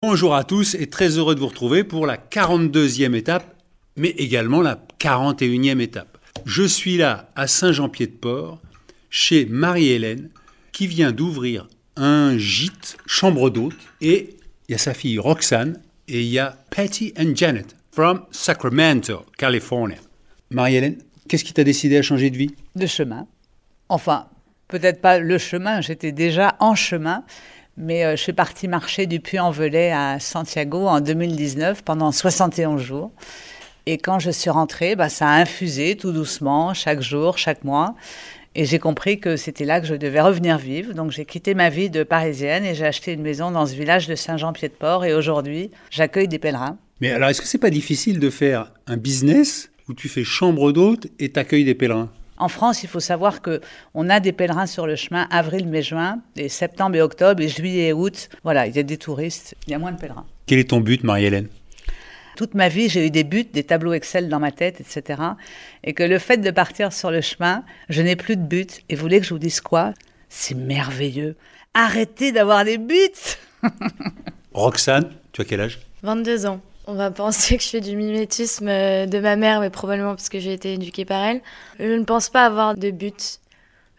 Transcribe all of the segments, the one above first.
Bonjour à tous et très heureux de vous retrouver pour la 42e étape, mais également la 41e étape. Je suis là à Saint-Jean-Pied-de-Port, chez Marie-Hélène, qui vient d'ouvrir un gîte, chambre d'hôte, et il y a sa fille Roxane, et il y a Patty and Janet, from Sacramento, California. Marie-Hélène, qu'est-ce qui t'a décidé à changer de vie? De chemin. Enfin, peut-être pas le chemin, j'étais déjà en chemin, mais euh, je suis partie marcher du Puy-en-Velay à Santiago en 2019 pendant 71 jours. Et quand je suis rentrée, bah, ça a infusé tout doucement, chaque jour, chaque mois. Et j'ai compris que c'était là que je devais revenir vivre. Donc j'ai quitté ma vie de parisienne et j'ai acheté une maison dans ce village de Saint-Jean-Pied-de-Port. Et aujourd'hui, j'accueille des pèlerins. Mais alors, est-ce que c'est pas difficile de faire un business où tu fais chambre d'hôte et t'accueilles des pèlerins? En France, il faut savoir que on a des pèlerins sur le chemin avril, mai, juin, et septembre et octobre, et juillet et août. Voilà, il y a des touristes, il y a moins de pèlerins. Quel est ton but, Marie-Hélène? Toute ma vie, j'ai eu des buts, des tableaux Excel dans ma tête, etc. Et que le fait de partir sur le chemin, je n'ai plus de but. Et vous voulez que je vous dise quoi? C'est merveilleux. Arrêtez d'avoir des buts Roxane, tu as quel âge? 22 ans. On va penser que je fais du mimétisme euh, de ma mère, mais probablement parce que j'ai été éduquée par elle. Je ne pense pas avoir de but.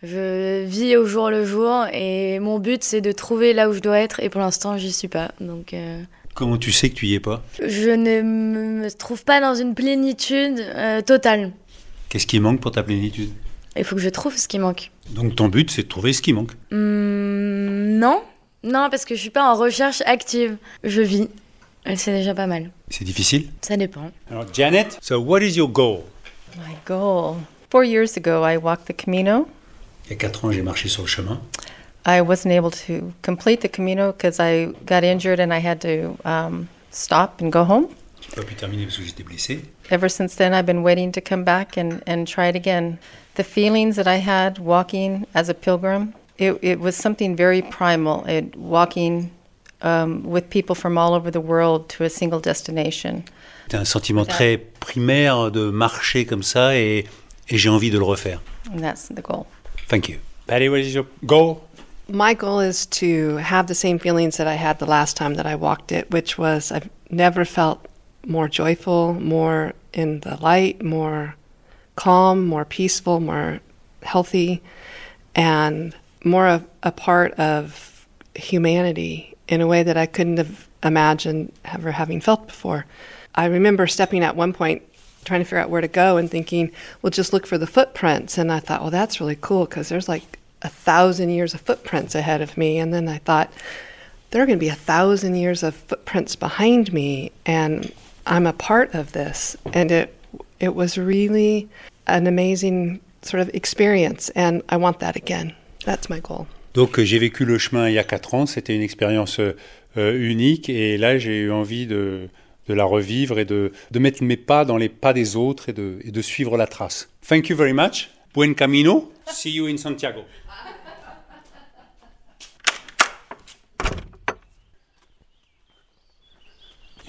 Je vis au jour le jour et mon but c'est de trouver là où je dois être et pour l'instant j'y suis pas. Donc euh, Comment tu sais que tu y es pas? je ne me trouve pas dans une plénitude euh, totale. Qu'est-ce qui manque pour ta plénitude? Il faut que je trouve ce qui manque. Donc ton but, c'est de trouver ce qui manque. Hmm, non, non parce que je suis pas en recherche active. Je vis. C'est déjà pas mal. C'est difficile? Ça dépend. Alors Janet, so what is your goal? My goal. Four years ago, I walked the Camino. Il y a quatre ans, j'ai marché sur le chemin. I wasn't able to complete the Camino because I got injured and I had to um, stop and go home. J'ai pas pu terminer parce que j'étais blessé. Ever since then, I've been waiting to come back and, and try it again. The feelings that I had walking as a pilgrim, it, it was something very primal. It walking um, with people from all over the world to a single destination. C'est un sentiment très primaire de marcher comme ça et, et j'ai envie de le refaire. And that's the goal. Thank you. Patty, what is your goal My goal is to have the same feelings that I had the last time that I walked it, which was I've never felt more joyful, more in the light, more calm, more peaceful, more healthy, and more of a part of humanity in a way that I couldn't have imagined ever having felt before. I remember stepping at one point trying to figure out where to go and thinking, well, just look for the footprints. And I thought, well, that's really cool because there's like a thousand years of footprints ahead of me. And then I thought, there are going to be a thousand years of footprints behind me, and I'm a part of this. And it it was really an amazing sort of experience, and I want that again. That's my goal. Donc euh, j'ai vécu le chemin il y a quatre ans, c'était une expérience euh, euh, unique et là j'ai eu envie de, la revivre et de, mettre mes pas dans les pas des autres et de, et de suivre la trace. Thank you very much. Buen camino. See you in Santiago.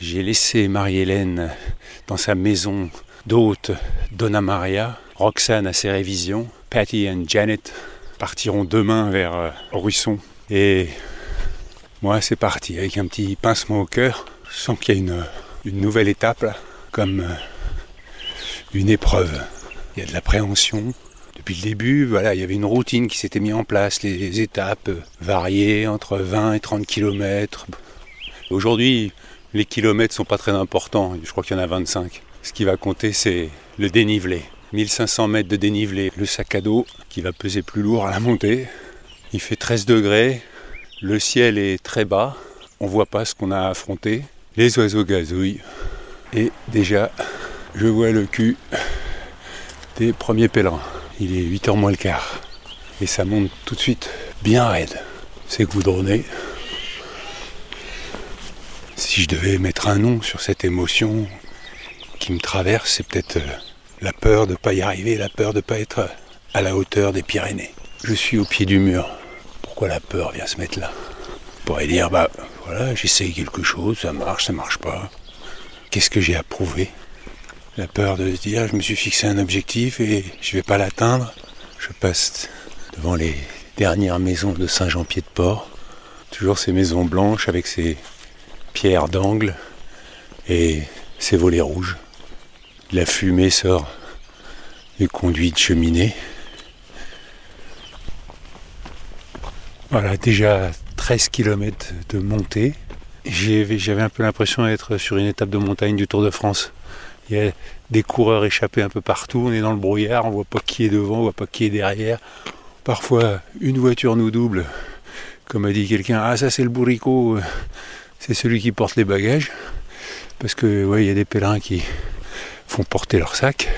J'ai laissé Marie-Hélène dans sa maison d'hôte Donna Maria. Roxane à ses révisions. Patty et Janet partiront demain vers euh, Ruisson. Et moi, c'est parti avec un petit pincement au cœur. Je sens qu'il y a une, une nouvelle étape, là, comme euh, une épreuve. Il y a de l'appréhension. Depuis le début, voilà, il y avait une routine qui s'était mise en place, les, les étapes euh, variées entre 20 et 30 km. Aujourd'hui, les kilomètres sont pas très importants. Je crois qu'il y en a 25. Ce qui va compter, c'est le dénivelé. 1500 mètres de dénivelé. Le sac à dos qui va peser plus lourd à la montée. Il fait 13 degrés. Le ciel est très bas. On voit pas ce qu'on a à affronter. Les oiseaux gazouillent. Et déjà, je vois le cul des premiers pèlerins. Il est 8h moins le quart. Et ça monte tout de suite bien raide. C'est goudronné. Si je devais mettre un nom sur cette émotion qui me traverse, c'est peut-être euh, la peur de ne pas y arriver, la peur de ne pas être à la hauteur des Pyrénées. Je suis au pied du mur. Pourquoi la peur vient se mettre là On pourrait dire, bah voilà, j'essaye quelque chose, ça marche, ça marche pas. Qu'est-ce que j'ai à prouver? La peur de se dire, je me suis fixé un objectif et je vais pas l'atteindre. Je passe devant les dernières maisons de Saint-Jean-Pied-de-Port. Toujours ces maisons blanches avec ces pierre d'angle et ses volets rouges. La fumée sort du conduit de cheminée. Voilà, déjà 13 km de montée. J'avais un peu l'impression d'être sur une étape de montagne du Tour de France. Il y a des coureurs échappés un peu partout, on est dans le brouillard, on voit pas qui est devant, on voit pas qui est derrière. Parfois, une voiture nous double, comme a dit quelqu'un, ah ça c'est le bourricot, c'est celui qui porte les bagages. Parce que ouais, il y a des pèlerins qui font porter leur sac.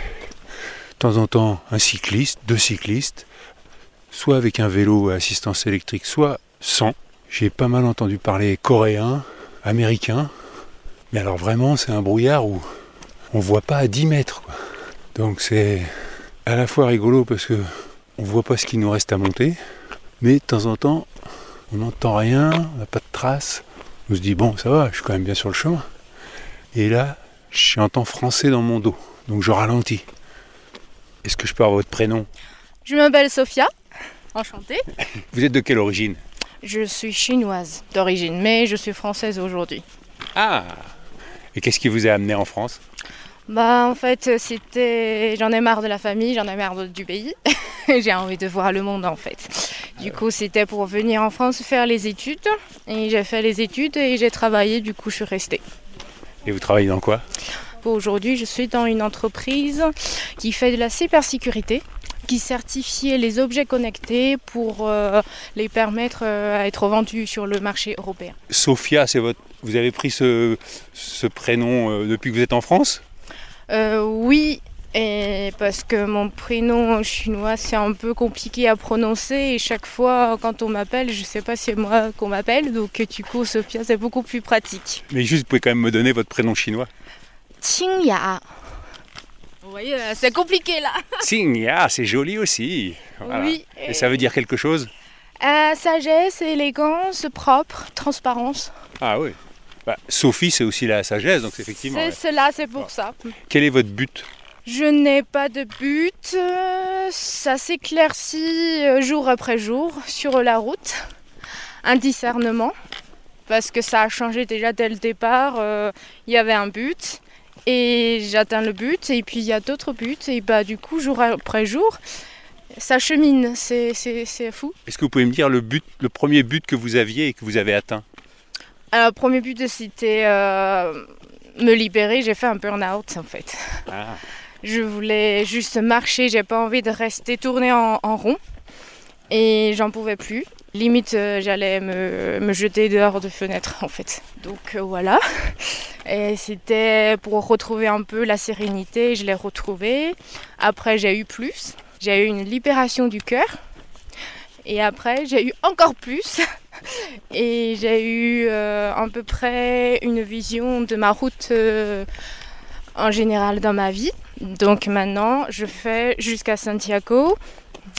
De temps en temps, un cycliste, deux cyclistes, soit avec un vélo à assistance électrique, soit sans. J'ai pas mal entendu parler coréen, américain, mais alors vraiment c'est un brouillard où on voit pas à 10 mètres. Donc c'est à la fois rigolo parce que on voit pas ce qu'il nous reste à monter, mais de temps en temps on n'entend rien, on n'a pas de traces. On se dit bon ça va, je suis quand même bien sur le chemin. Et là, j'entends français dans mon dos, donc je ralentis. Est-ce que je peux avoir votre prénom? Je m'appelle Sophia, enchantée. Vous êtes de quelle origine? Je suis chinoise d'origine, mais je suis française aujourd'hui. Ah Et qu'est-ce qui vous a amené en France? Bah en fait, c'était j'en ai marre de la famille, j'en ai marre du pays. J'ai envie de voir le monde en fait. Du coup, c'était pour venir en France faire les études et j'ai fait les études et j'ai travaillé, du coup, je suis restée. Et vous travaillez dans quoi? Aujourd'hui, je suis dans une entreprise qui fait de la cybersécurité qui certifie les objets connectés pour euh, les permettre euh, à être vendus sur le marché européen. Sophia, c'est votre... vous avez pris ce, ce prénom euh, depuis que vous êtes en France? Oui, et parce que mon prénom chinois c'est un peu compliqué à prononcer et chaque fois quand on m'appelle, je ne sais pas si c'est moi qu'on m'appelle, donc du coup Sophia c'est beaucoup plus pratique. Mais juste, vous pouvez quand même me donner votre prénom chinois Qingya. Vous voyez, c'est compliqué là. Qingya, c'est joli aussi. Voilà. Oui. Et ça veut dire quelque chose? Euh, sagesse, élégance, propre, transparence. Ah oui. Bah, Sophie, c'est aussi la sagesse, donc effectivement. C'est ouais. cela, c'est pour ça. Quel est votre but? Je n'ai pas de but, ça s'éclaircit euh, jour après jour sur la route. Un discernement, parce que ça a changé déjà dès le départ. euh, Il y avait un but et j'atteins le but et puis il y a d'autres buts et bah du coup jour après jour ça chemine, c'est fou. Est-ce que vous pouvez me dire le but, le premier but que vous aviez et que vous avez atteint? Alors, le premier but c'était euh, me libérer, j'ai fait un burn-out en fait. Ah. Je voulais juste marcher, j'ai pas envie de rester tourner en, rond. Et j'en pouvais plus. Limite, euh, j'allais me, jeter dehors de fenêtre en fait. Donc euh, voilà. Et c'était pour retrouver un peu la sérénité, je l'ai retrouvée. Après, j'ai eu plus. J'ai eu une libération du cœur. Et après, j'ai eu encore plus. Et j'ai eu euh, à peu près une vision de ma route en général dans ma vie. Donc maintenant, je fais jusqu'à Santiago,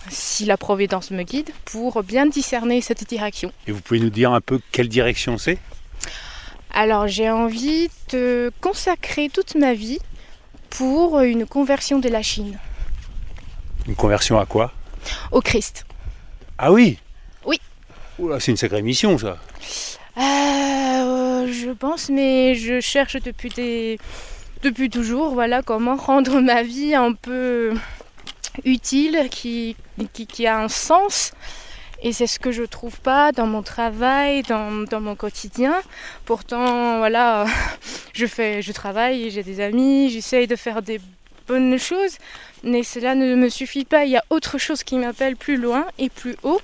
si la Providence me guide, pour bien discerner cette direction. Et vous pouvez nous dire un peu quelle direction c'est? Alors j'ai envie de consacrer toute ma vie pour une conversion de la Chine Une conversion à quoi? Au Christ. Ah oui? Oui. Oula, c'est une sacrée mission ça. Euh, je pense, mais je cherche depuis, des... depuis toujours voilà, comment rendre ma vie un peu utile, qui, qui, a un sens. Et c'est ce que je trouve pas dans mon travail, dans, dans mon quotidien. Pourtant, voilà, je, fais, je travaille, j'ai des amis, j'essaye de faire des bonnes choses, mais cela ne me suffit pas. Il y a autre chose qui m'appelle plus loin et plus haut,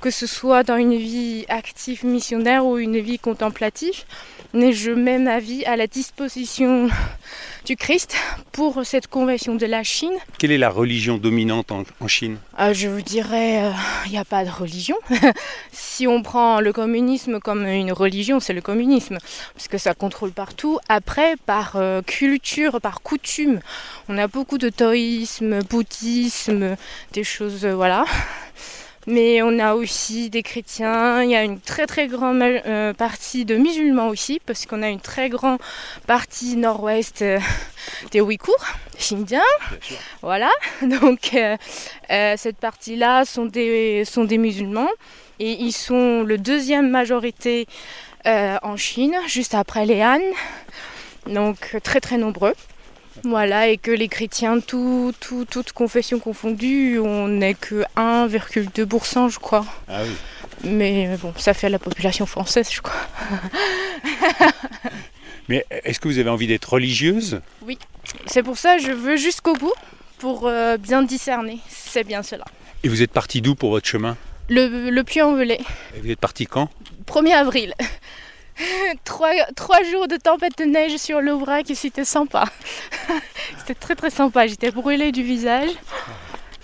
que ce soit dans une vie active missionnaire ou une vie contemplative. Mais je mets ma vie à la disposition du Christ pour cette conversion de la Chine. Quelle est la religion dominante en, en Chine? Euh, je vous dirais, il n'y a pas de religion. si on prend le communisme comme une religion, c'est le communisme, parce que ça contrôle partout. Après, par euh, culture, par coutume, on a beaucoup de taoïsme, bouddhisme, des choses, euh, voilà. Mais on a aussi des chrétiens, il y a une très très grande euh, partie de musulmans aussi, parce qu'on a une très grande partie nord-ouest euh, des Ouïghours, Xinjiang. Voilà, donc euh, euh, cette partie-là sont des, sont des musulmans et ils sont le deuxième majorité en Chine, juste après les Han. Donc très très nombreux. Voilà, et que les chrétiens, tout, tout, toutes confessions confondues, on n'est que 1,2%, je crois. Ah oui. Mais euh, bon, ça fait la population française, je crois. Mais est-ce que vous avez envie d'être religieuse? C'est pour ça que je veux jusqu'au bout, pour euh, bien discerner. C'est bien cela. Et vous êtes parti d'où pour votre chemin? Le, le puits en velay, Et Vous êtes parti quand? 1er avril. trois, trois jours de tempête de neige sur l'Aubrac et c'était sympa. c'était très très sympa. J'étais brûlée du visage.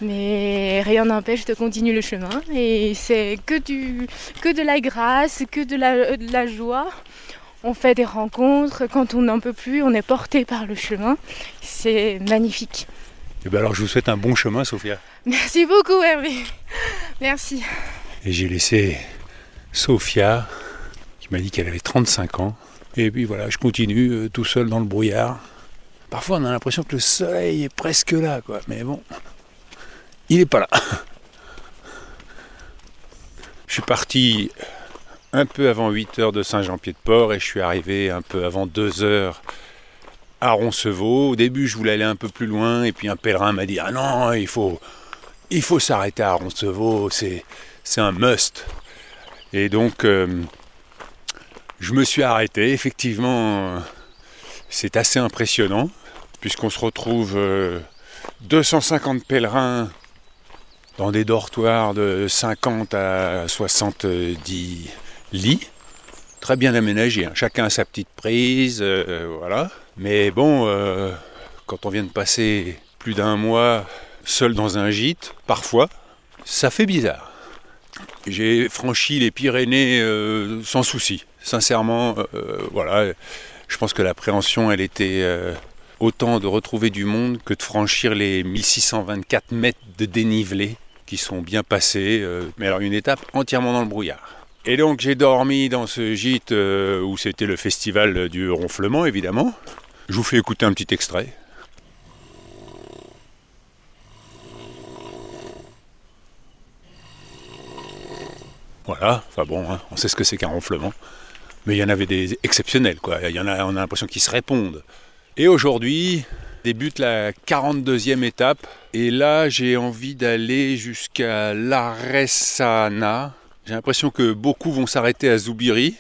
Mais rien n'empêche de continuer le chemin. Et c'est que, du, que de la grâce, que de la, de la joie. On fait des rencontres. Quand on n'en peut plus, on est porté par le chemin. C'est magnifique. Eh bien alors je vous souhaite un bon chemin, Sophia. Merci beaucoup, Hervé. Merci. Et j'ai laissé Sophia, qui m'a dit qu'elle avait 35 ans. Et puis voilà, je continue euh, tout seul dans le brouillard. Parfois on a l'impression que le soleil est presque là, quoi. Mais bon, il n'est pas là. Je suis parti un peu avant 8 heures de Saint-Jean-Pied-de-Port et je suis arrivé un peu avant 2 heures à Roncevaux. Au début, je voulais aller un peu plus loin et puis un pèlerin m'a dit Ah non, il faut, il faut s'arrêter à Roncevaux, c'est, c'est un must. Et donc, euh, je me suis arrêté. Effectivement, euh, c'est assez impressionnant puisqu'on se retrouve euh, 250 pèlerins dans des dortoirs de 50 à 70 lits, très bien aménagés. hein. Chacun a sa petite prise, euh, voilà. Mais bon, euh, quand on vient de passer plus d'un mois seul dans un gîte, parfois, ça fait bizarre. J'ai franchi les Pyrénées euh, sans souci. Sincèrement, euh, voilà. Je pense que l'appréhension, elle était euh, autant de retrouver du monde que de franchir les 1624 mètres de dénivelé qui sont bien passés. euh, mais alors une étape entièrement dans le brouillard. Et donc j'ai dormi dans ce gîte euh, où c'était le festival du ronflement, évidemment. Je vous fais écouter un petit extrait. Voilà, enfin bon, hein, on sait ce que c'est qu'un ronflement. Mais il y en avait des exceptionnels, quoi. Il y en a, on a l'impression qu'ils se répondent. Et aujourd'hui débute la 42e étape. Et là, j'ai envie d'aller jusqu'à Laressana. J'ai l'impression que beaucoup vont s'arrêter à Zoubiri,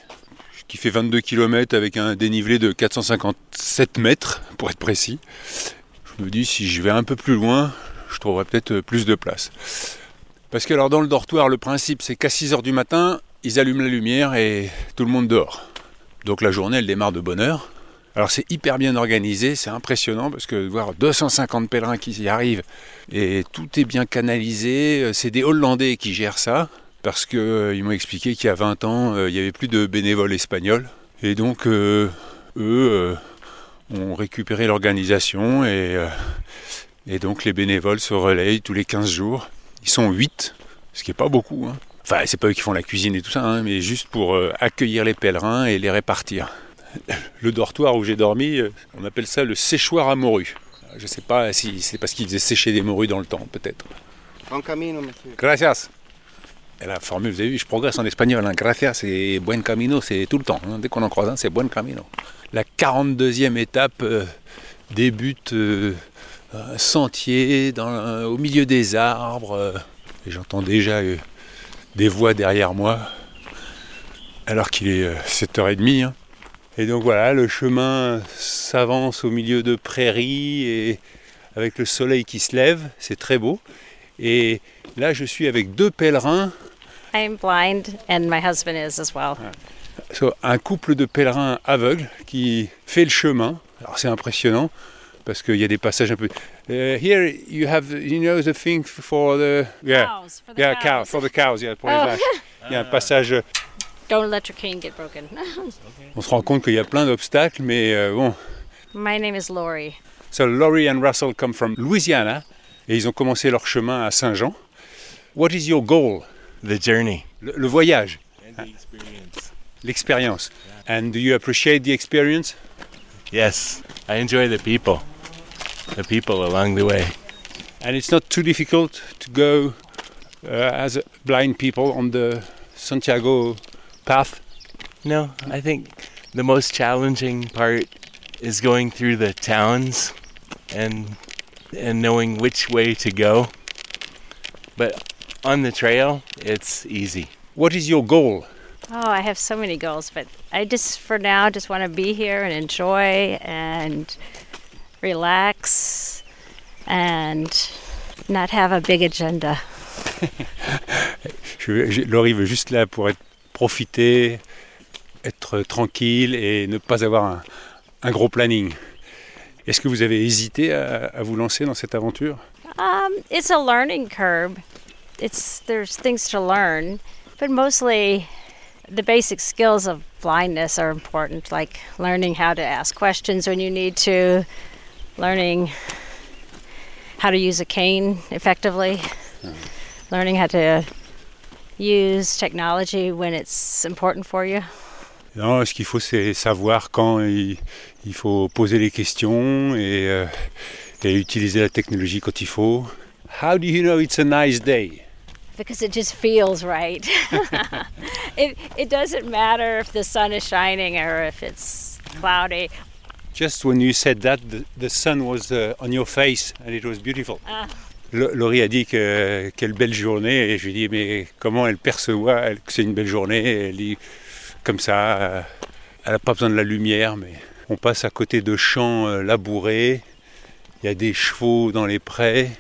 qui fait 22 km avec un dénivelé de 457 mètres, pour être précis. Je me dis, si je vais un peu plus loin, je trouverai peut-être plus de place. Parce que alors dans le dortoir, le principe c'est qu'à 6h du matin, ils allument la lumière et tout le monde dort. Donc la journée elle démarre de bonne heure. Alors c'est hyper bien organisé, c'est impressionnant parce que voir 250 pèlerins qui y arrivent et tout est bien canalisé, c'est des Hollandais qui gèrent ça parce qu'ils m'ont expliqué qu'il y a 20 ans, euh, il n'y avait plus de bénévoles espagnols et donc euh, eux euh, ont récupéré l'organisation et, euh, et donc les bénévoles se relayent tous les 15 jours. Ils sont 8, ce qui n'est pas beaucoup. hein. Enfin, c'est pas eux qui font la cuisine et tout ça, hein, mais juste pour euh, accueillir les pèlerins et les répartir. Le dortoir où j'ai dormi, euh, on appelle ça le séchoir à morues. Je sais pas si c'est parce qu'ils faisaient sécher des morues dans le temps, peut-être. Bon camino, monsieur. Gracias. Et la formule, vous avez vu, je progresse en espagnol. Hein. Gracias et buen camino, c'est tout le temps. hein. Dès qu'on en croise un, c'est buen camino. La 42e étape euh, débute euh, un sentier dans, euh, au milieu des arbres. et j'entends déjà des voix derrière moi, alors qu'il est euh, 7h30. hein. Et donc voilà, le chemin s'avance au milieu de prairies et avec le soleil qui se lève, c'est très beau. Et là, je suis avec deux pèlerins, I'm blind, and my husband is as well. so, un couple de pèlerins aveugles qui fait le chemin. Alors c'est impressionnant parce qu'il y a des passages un peu. Uh, here you have, you know, the thing for the yeah, Cows, for the yeah, cows. cow, for the cows, yeah, pour les Oh. vaches. Il y a un passage. Don't let your cane get broken. On se rend compte qu'il y a plein d'obstacles, mais euh, bon. My name is Lori. So Laurie and Russell come from Louisiana et ils ont commencé leur chemin à Saint-Jean. What is your goal? The journey Le, le voyage, and the experience. l'expérience. And do you appreciate the experience? Yes, I enjoy the people. The people along the way. And it's not too difficult to go uh, as blind people on the Santiago path. No, I think the most challenging part is going through the towns and and knowing which way to go. But on the trail, it's easy. What is your goal? Oh, I have so many goals, but I just, for now, just want to be here and enjoy and relax and not have a big agenda. Je, je, Laurie veut juste là pour être profiter, être tranquille et ne pas avoir un, un gros planning. Est-ce que vous avez hésité à, à, vous lancer dans cette aventure? Um, It's a learning curve. It's there's things to learn, but mostly the basic skills of blindness are important, like learning how to ask questions when you need to, learning how to use a cane effectively, mm. learning how to use technology when it's important for you. Non, ce qu'il faut, c'est savoir quand il, il, faut poser les questions et, euh, et utiliser la technologie quand il faut. How do you know it's a nice day? because it just feels right. it, it doesn't matter if the sun is shining or if it's cloudy. Just when you said that, the, the sun was uh, on your face and it was beautiful. Ah. Laurie a dit que quelle belle journée et je lui ai dit mais comment elle perçoit elle, que c'est une belle journée? Elle dit comme ça, euh, elle n'a pas besoin de la lumière mais on passe à côté de champs euh, labourés, il y a des chevaux dans les prés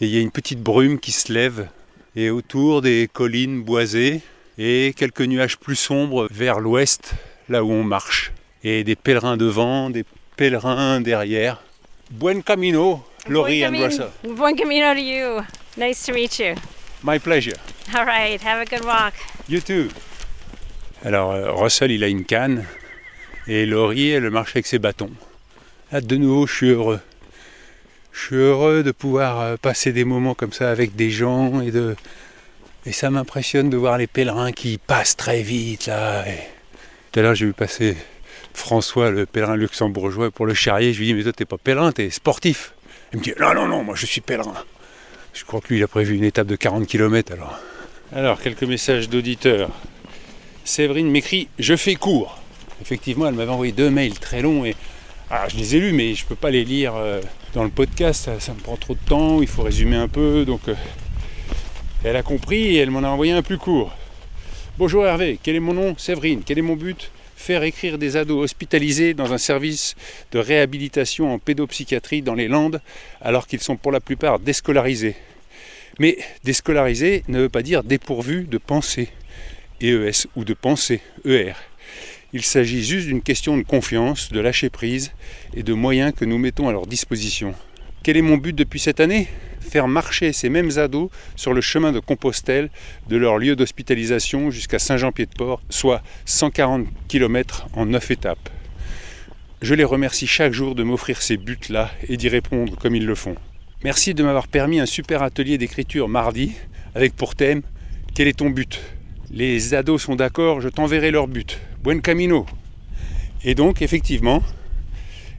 et il y a une petite brume qui se lève et autour des collines boisées et quelques nuages plus sombres vers l'ouest, là où on marche. Et des pèlerins devant, des pèlerins derrière. Buen camino, Laurie and Russell. Buen camino to you. Nice to meet you. My pleasure. All right, have a good walk. You too. Alors, euh, Russell, il a une canne et Laurie, elle marche avec ses bâtons. Là, de nouveau, je suis heureux je suis heureux de pouvoir euh, passer des moments comme ça avec des gens et de et ça m'impressionne de voir les pèlerins qui passent très vite là. Et... Tout à l'heure j'ai vu passer François, le pèlerin luxembourgeois, pour le charrier. Je lui dis mais toi t'es pas pèlerin, t'es sportif. Il me dit non non non, moi je suis pèlerin. Je crois que lui il a prévu une étape de 40 km alors. Alors quelques messages d'auditeurs. Séverine m'écrit je fais court. Effectivement elle m'avait envoyé deux mails très longs et ah, je les ai lus, mais je ne peux pas les lire euh, dans le podcast, ça, me prend trop de temps, il faut résumer un peu. Donc, euh, elle a compris et elle m'en a envoyé un plus court. Bonjour Hervé, quel est mon nom? Séverine, quel est mon but? Faire écrire des ados hospitalisés dans un service de réhabilitation en pédopsychiatrie dans les Landes, alors qu'ils sont pour la plupart déscolarisés. Mais déscolarisés ne veut pas dire dépourvus de pensée, EES, ou de pensée, ER. Il s'agit juste d'une question de confiance, de lâcher prise et de moyens que nous mettons à leur disposition. Quel est mon but depuis cette année? Faire marcher ces mêmes ados sur le chemin de Compostelle de leur lieu d'hospitalisation jusqu'à Saint-Jean-Pied-de-Port, soit 140 km en 9 étapes. Je les remercie chaque jour de m'offrir ces buts-là et d'y répondre comme ils le font. Merci de m'avoir permis un super atelier d'écriture mardi avec pour thème Quel est ton but? Les ados sont d'accord, je t'enverrai leur but. Buen camino. Et donc, effectivement,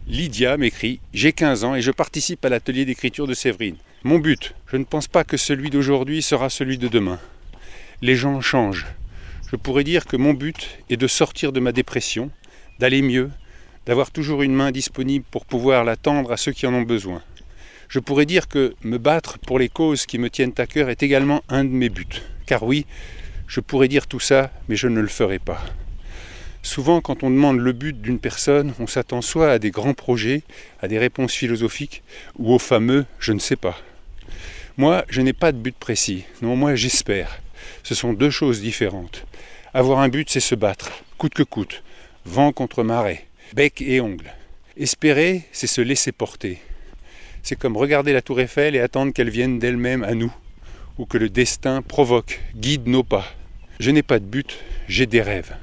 Lydia m'écrit J'ai 15 ans et je participe à l'atelier d'écriture de Séverine. Mon but, je ne pense pas que celui d'aujourd'hui sera celui de demain. Les gens changent. Je pourrais dire que mon but est de sortir de ma dépression, d'aller mieux, d'avoir toujours une main disponible pour pouvoir la tendre à ceux qui en ont besoin. Je pourrais dire que me battre pour les causes qui me tiennent à cœur est également un de mes buts. Car oui, je pourrais dire tout ça, mais je ne le ferai pas. Souvent, quand on demande le but d'une personne, on s'attend soit à des grands projets, à des réponses philosophiques, ou au fameux je ne sais pas. Moi, je n'ai pas de but précis. Non, moi, j'espère. Ce sont deux choses différentes. Avoir un but, c'est se battre, coûte que coûte, vent contre marée, bec et ongle. Espérer, c'est se laisser porter. C'est comme regarder la tour Eiffel et attendre qu'elle vienne d'elle-même à nous, ou que le destin provoque, guide nos pas. Je n'ai pas de but, j'ai des rêves.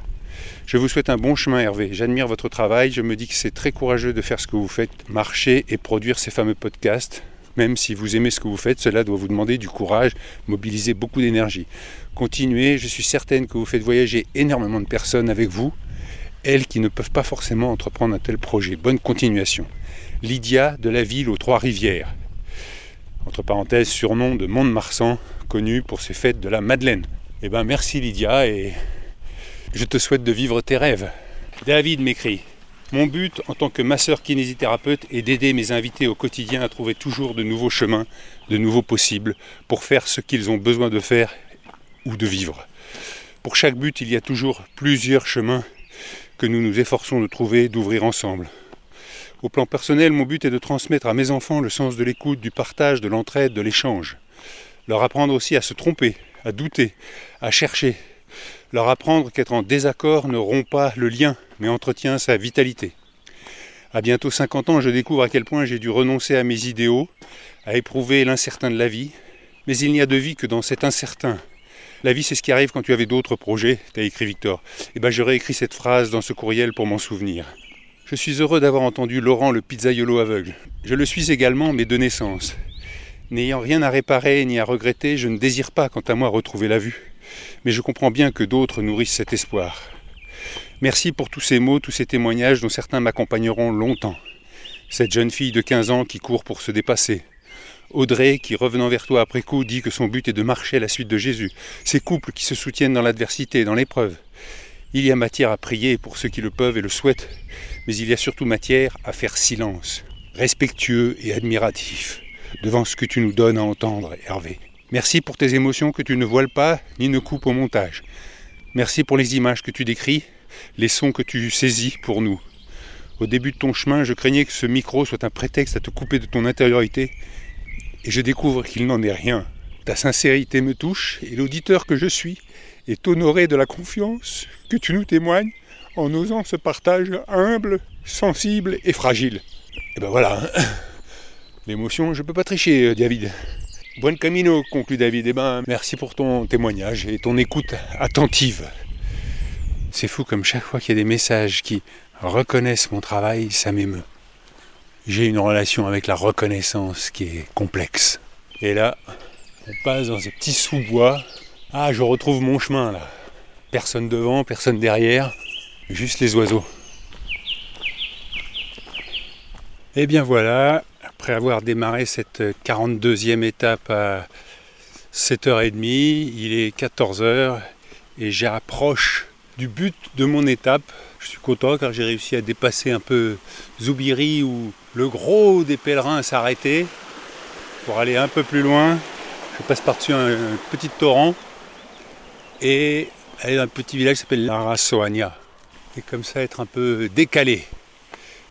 Je vous souhaite un bon chemin Hervé. J'admire votre travail. Je me dis que c'est très courageux de faire ce que vous faites, marcher et produire ces fameux podcasts. Même si vous aimez ce que vous faites, cela doit vous demander du courage, mobiliser beaucoup d'énergie. Continuez, je suis certaine que vous faites voyager énormément de personnes avec vous, elles qui ne peuvent pas forcément entreprendre un tel projet. Bonne continuation. Lydia de la ville aux Trois-Rivières. Entre parenthèses, surnom de Mont-de-Marsan, connu pour ses fêtes de la Madeleine. Eh bien merci Lydia et Je te souhaite de vivre tes rêves. David m'écrit Mon but en tant que masseur kinésithérapeute est d'aider mes invités au quotidien à trouver toujours de nouveaux chemins, de nouveaux possibles, pour faire ce qu'ils ont besoin de faire ou de vivre. Pour chaque but, il y a toujours plusieurs chemins que nous nous efforçons de trouver, d'ouvrir ensemble. Au plan personnel, mon but est de transmettre à mes enfants le sens de l'écoute, du partage, de l'entraide, de l'échange. Leur apprendre aussi à se tromper, à douter, à chercher. Leur apprendre qu'être en désaccord ne rompt pas le lien, mais entretient sa vitalité. À bientôt 50 ans, je découvre à quel point j'ai dû renoncer à mes idéaux, à éprouver l'incertain de la vie. Mais il n'y a de vie que dans cet incertain. La vie, c'est ce qui arrive quand tu avais d'autres projets, t'as écrit Victor. Et eh ben, j'aurais écrit cette phrase dans ce courriel pour m'en souvenir. Je suis heureux d'avoir entendu Laurent le pizzaiolo aveugle. Je le suis également, mais de naissance. N'ayant rien à réparer ni à regretter, je ne désire pas, quant à moi, retrouver la vue. Mais je comprends bien que d'autres nourrissent cet espoir. Merci pour tous ces mots, tous ces témoignages dont certains m'accompagneront longtemps. Cette jeune fille de 15 ans qui court pour se dépasser. Audrey qui, revenant vers toi après coup, dit que son but est de marcher à la suite de Jésus. Ces couples qui se soutiennent dans l'adversité, dans l'épreuve. Il y a matière à prier pour ceux qui le peuvent et le souhaitent, mais il y a surtout matière à faire silence, respectueux et admiratif, devant ce que tu nous donnes à entendre, Hervé. Merci pour tes émotions que tu ne voiles pas ni ne coupes au montage. Merci pour les images que tu décris, les sons que tu saisis pour nous. Au début de ton chemin, je craignais que ce micro soit un prétexte à te couper de ton intériorité, et je découvre qu'il n'en est rien. Ta sincérité me touche, et l'auditeur que je suis est honoré de la confiance que tu nous témoignes en osant ce partage humble, sensible et fragile. Et ben voilà, hein. l'émotion, je peux pas tricher, David. Buen camino, conclut David. Eh ben, merci pour ton témoignage et ton écoute attentive. C'est fou comme chaque fois qu'il y a des messages qui reconnaissent mon travail, ça m'émeut. J'ai une relation avec la reconnaissance qui est complexe. Et là, on passe dans ces petits sous-bois. Ah, je retrouve mon chemin là. Personne devant, personne derrière, juste les oiseaux. Et eh bien voilà, après avoir démarré cette 42e étape à 7h30, il est 14h et j'approche du but de mon étape. Je suis content car j'ai réussi à dépasser un peu Zoubiri où le gros des pèlerins s'arrêtait pour aller un peu plus loin. Je passe par-dessus un, petit torrent et aller dans un petit village qui s'appelle Larasoania. Et comme ça être un peu décalé.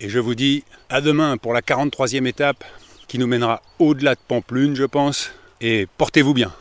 Et je vous dis à demain pour la 43e étape qui nous mènera au-delà de Pamplune, je pense. Et portez-vous bien.